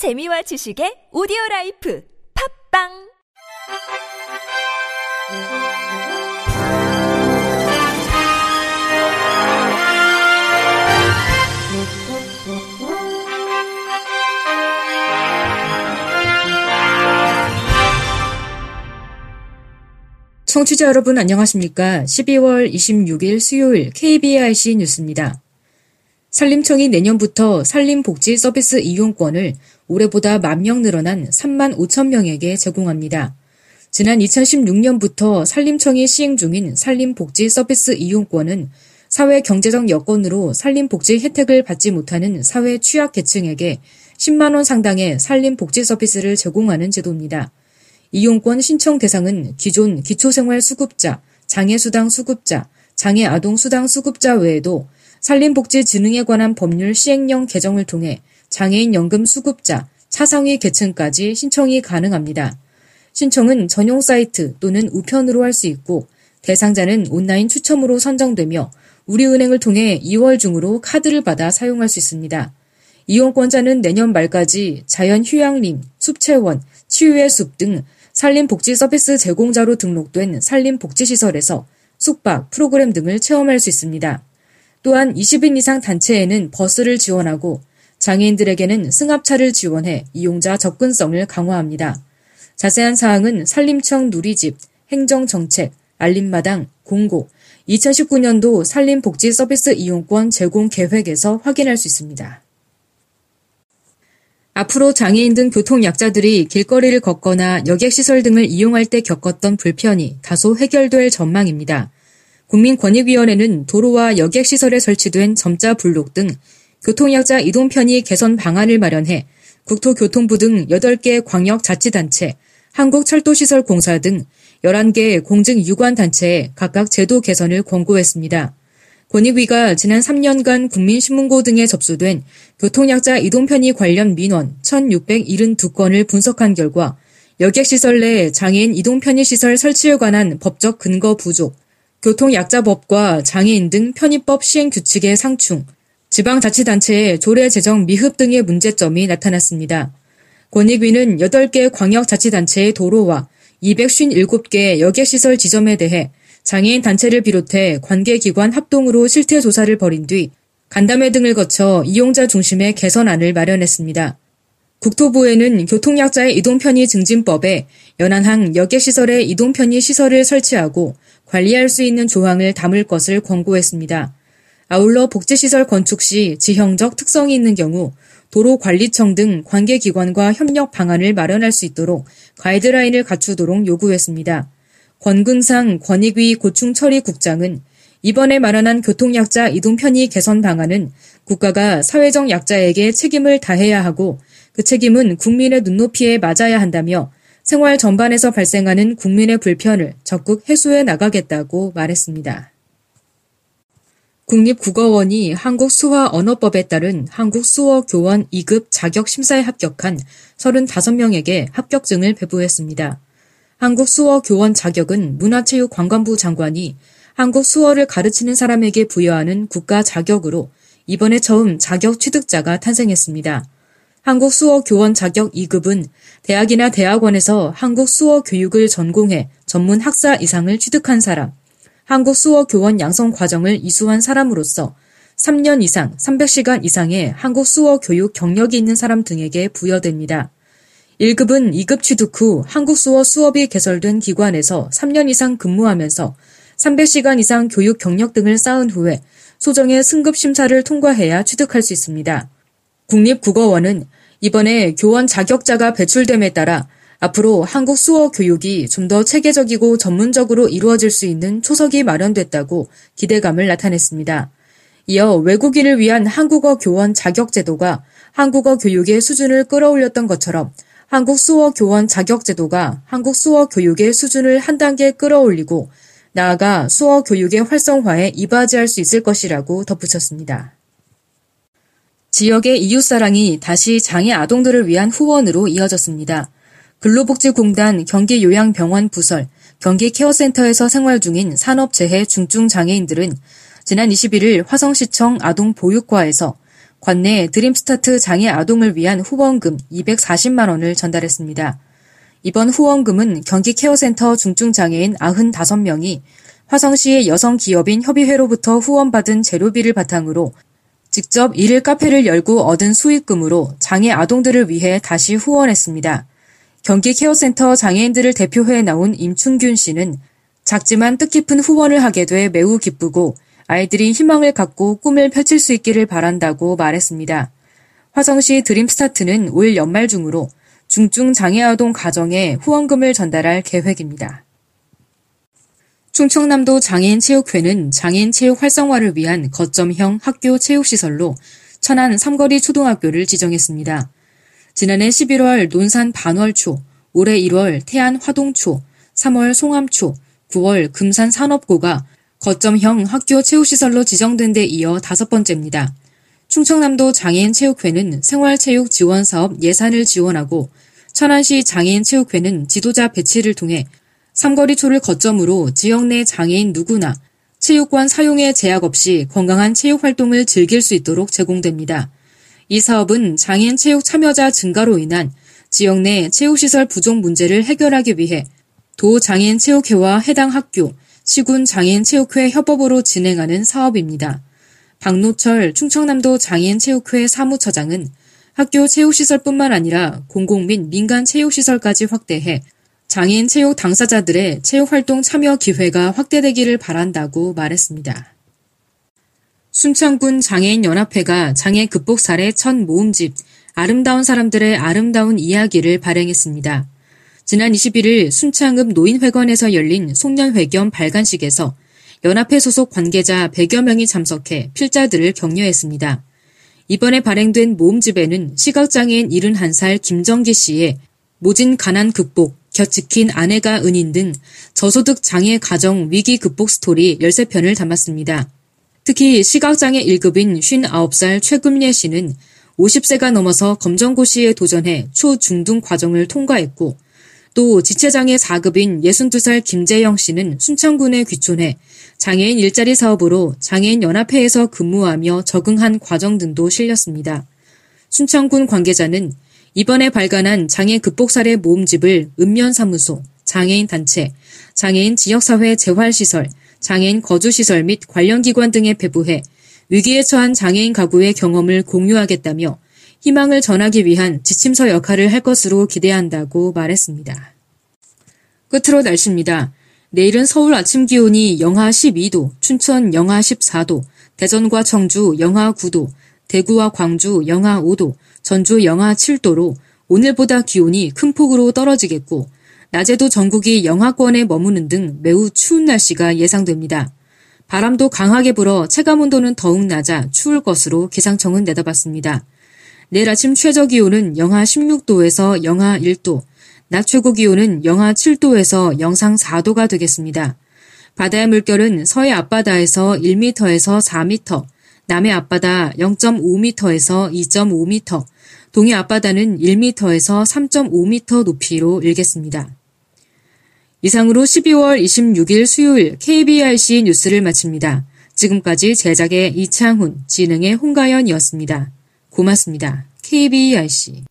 재미와 지식의 오디오 라이프 팝빵 청취자 여러분 안녕하십니까? 12월 26일 수요일 KBIC 뉴스입니다. 산림청이 내년부터 산림복지 서비스 이용권을 올해보다 만 명 늘어난 3만 5천 명에게 제공합니다. 지난 2016년부터 산림청이 시행 중인 산림복지 서비스 이용권은 사회 경제적 여건으로 산림복지 혜택을 받지 못하는 사회 취약계층에게 10만 원 상당의 산림복지 서비스를 제공하는 제도입니다. 이용권 신청 대상은 기존 기초생활수급자, 장애수당 수급자, 장애아동수당 수급자 외에도 산림복지진흥에 관한 법률 시행령 개정을 통해 장애인 연금 수급자, 차상위 계층까지 신청이 가능합니다. 신청은 전용 사이트 또는 우편으로 할 수 있고 대상자는 온라인 추첨으로 선정되며 우리은행을 통해 2월 중으로 카드를 받아 사용할 수 있습니다. 이용권자는 내년 말까지 자연휴양림, 숲채원, 치유의 숲 등 산림복지 서비스 제공자로 등록된 산림복지시설에서 숙박, 프로그램 등을 체험할 수 있습니다. 또한 20인 이상 단체에는 버스를 지원하고 장애인들에게는 승합차를 지원해 이용자 접근성을 강화합니다. 자세한 사항은 산림청 누리집, 행정정책, 알림마당, 공고, 2019년도 산림복지 서비스 이용권 제공 계획에서 확인할 수 있습니다. 앞으로 장애인 등 교통약자들이 길거리를 걷거나 여객시설 등을 이용할 때 겪었던 불편이 다소 해결될 전망입니다. 국민권익위원회는 도로와 여객시설에 설치된 점자 블록 등 교통약자 이동 편의 개선 방안을 마련해 국토교통부 등 8개 광역자치단체, 한국철도시설공사 등 11개 공증유관 단체에 각각 제도 개선을 권고했습니다. 권익위가 지난 3년간 국민신문고 등에 접수된 교통약자 이동 편의 관련 민원 1,672건을 분석한 결과 여객시설 내 장애인 이동 편의 시설 설치에 관한 법적 근거 부족, 교통약자법과 장애인 등 편의법 시행 규칙의 상충, 지방자치단체의 조례 제정 미흡 등의 문제점이 나타났습니다. 권익위는 8개 광역자치단체의 도로와 257개 여객시설 지점에 대해 장애인 단체를 비롯해 관계기관 합동으로 실태 조사를 벌인 뒤 간담회 등을 거쳐 이용자 중심의 개선안을 마련했습니다. 국토부에는 교통약자의 이동편의 증진법에 연안항 여객시설의 이동편의 시설을 설치하고 관리할 수 있는 조항을 담을 것을 권고했습니다. 아울러 복지시설 건축 시 지형적 특성이 있는 경우 도로관리청 등 관계기관과 협력 방안을 마련할 수 있도록 가이드라인을 갖추도록 요구했습니다. 권근상 권익위 고충처리 국장은 이번에 마련한 교통약자 이동 편의 개선 방안은 국가가 사회적 약자에게 책임을 다해야 하고 그 책임은 국민의 눈높이에 맞아야 한다며 생활 전반에서 발생하는 국민의 불편을 적극 해소해 나가겠다고 말했습니다. 국립국어원이 한국수화언어법에 따른 한국수어교원 2급 자격 심사에 합격한 35명에게 합격증을 배부했습니다. 한국수어교원 자격은 문화체육관광부 장관이 한국 수어를 가르치는 사람에게 부여하는 국가 자격으로 이번에 처음 자격 취득자가 탄생했습니다. 한국 수어 교원 자격 2급은 대학이나 대학원에서 한국 수어 교육을 전공해 전문 학사 이상을 취득한 사람, 한국 수어 교원 양성 과정을 이수한 사람으로서 3년 이상 300시간 이상의 한국 수어 교육 경력이 있는 사람 등에게 부여됩니다. 1급은 2급 취득 후 한국 수어 수업이 개설된 기관에서 3년 이상 근무하면서 300시간 이상 교육 경력 등을 쌓은 후에 소정의 승급 심사를 통과해야 취득할 수 있습니다. 국립국어원은 이번에 교원 자격자가 배출됨에 따라 앞으로 한국 수어 교육이 좀 더 체계적이고 전문적으로 이루어질 수 있는 초석이 마련됐다고 기대감을 나타냈습니다. 이어 외국인을 위한 한국어 교원 자격 제도가 한국어 교육의 수준을 끌어올렸던 것처럼 한국 수어 교원 자격 제도가 한국 수어 교육의 수준을 한 단계 끌어올리고 나아가 수어 교육의 활성화에 이바지할 수 있을 것이라고 덧붙였습니다. 지역의 이웃사랑이 다시 장애 아동들을 위한 후원으로 이어졌습니다. 근로복지공단 경기요양병원 부설, 경기케어센터에서 생활 중인 산업재해 중증장애인들은 지난 21일 화성시청 아동보육과에서 관내 드림스타트 장애 아동을 위한 후원금 240만 원을 전달했습니다. 이번 후원금은 경기 케어센터 중증장애인 95명이 화성시의 여성 기업인 협의회로부터 후원받은 재료비를 바탕으로 직접 일일 카페를 열고 얻은 수익금으로 장애 아동들을 위해 다시 후원했습니다. 경기 케어센터 장애인들을 대표해 나온 임춘균 씨는 작지만 뜻깊은 후원을 하게 돼 매우 기쁘고 아이들이 희망을 갖고 꿈을 펼칠 수 있기를 바란다고 말했습니다. 화성시 드림스타트는 올 연말 중으로 중증 장애아동 가정에 후원금을 전달할 계획입니다. 충청남도 장애인체육회는 장애인 체육 활성화를 위한 거점형 학교 체육시설로 천안 삼거리 초등학교를 지정했습니다. 지난해 11월 논산 반월초, 올해 1월 태안 화동초, 3월 송암초, 9월 금산 산업고가 거점형 학교 체육시설로 지정된 데 이어 다섯 번째입니다. 충청남도 장애인체육회는 생활체육 지원사업 예산을 지원하고 천안시 장애인체육회는 지도자 배치를 통해 삼거리초를 거점으로 지역 내 장애인 누구나 체육관 사용에 제약 없이 건강한 체육 활동을 즐길 수 있도록 제공됩니다. 이 사업은 장애인 체육 참여자 증가로 인한 지역 내 체육시설 부족 문제를 해결하기 위해 도 장애인 체육회와 해당 학교, 시군 장애인 체육회 협업으로 진행하는 사업입니다. 박노철 충청남도 장애인 체육회 사무처장은 학교 체육시설뿐만 아니라 공공 및 민간 체육시설까지 확대해 장애인 체육 당사자들의 체육활동 참여 기회가 확대되기를 바란다고 말했습니다. 순창군 장애인연합회가 장애 극복 사례 첫 모음집 아름다운 사람들의 아름다운 이야기를 발행했습니다. 지난 21일 순창읍 노인회관에서 열린 송년회 겸 발간식에서 연합회 소속 관계자 100여 명이 참석해 필자들을 격려했습니다. 이번에 발행된 모음집에는 시각장애인 71살 김정기 씨의 모진 가난 극복, 곁지킨 아내가 은인 등 저소득 장애 가정 위기 극복 스토리 13편을 담았습니다. 특히 시각장애 1급인 59살 최금예 씨는 50세가 넘어서 검정고시에 도전해 초중등 과정을 통과했고 또 지체장애 4급인 62살 김재영 씨는 순창군에 귀촌해 장애인 일자리 사업으로 장애인 연합회에서 근무하며 적응한 과정 등도 실렸습니다. 순창군 관계자는 이번에 발간한 장애 극복 사례 모음집을 읍면사무소, 장애인 단체, 장애인 지역사회 재활시설, 장애인 거주시설 및 관련 기관 등에 배부해 위기에 처한 장애인 가구의 경험을 공유하겠다며 희망을 전하기 위한 지침서 역할을 할 것으로 기대한다고 말했습니다. 끝으로 날씨입니다. 내일은 서울 아침 기온이 영하 12도, 춘천 영하 14도, 대전과 청주 영하 9도, 대구와 광주 영하 5도, 전주 영하 7도로 오늘보다 기온이 큰 폭으로 떨어지겠고, 낮에도 전국이 영하권에 머무는 등 매우 추운 날씨가 예상됩니다. 바람도 강하게 불어 체감 온도는 더욱 낮아 추울 것으로 기상청은 내다봤습니다. 내일 아침 최저 기온은 영하 16도에서 영하 1도, 낮 최고 기온은 영하 7도에서 영상 4도가 되겠습니다. 바다의 물결은 서해 앞바다에서 1m에서 4m, 남해 앞바다 0.5m에서 2.5m, 동해 앞바다는 1m에서 3.5m 높이로 일겠습니다. 이상으로 12월 26일 수요일 KBRC 뉴스를 마칩니다. 지금까지 제작의 이창훈, 진행의 홍가연이었습니다. 고맙습니다. KBRC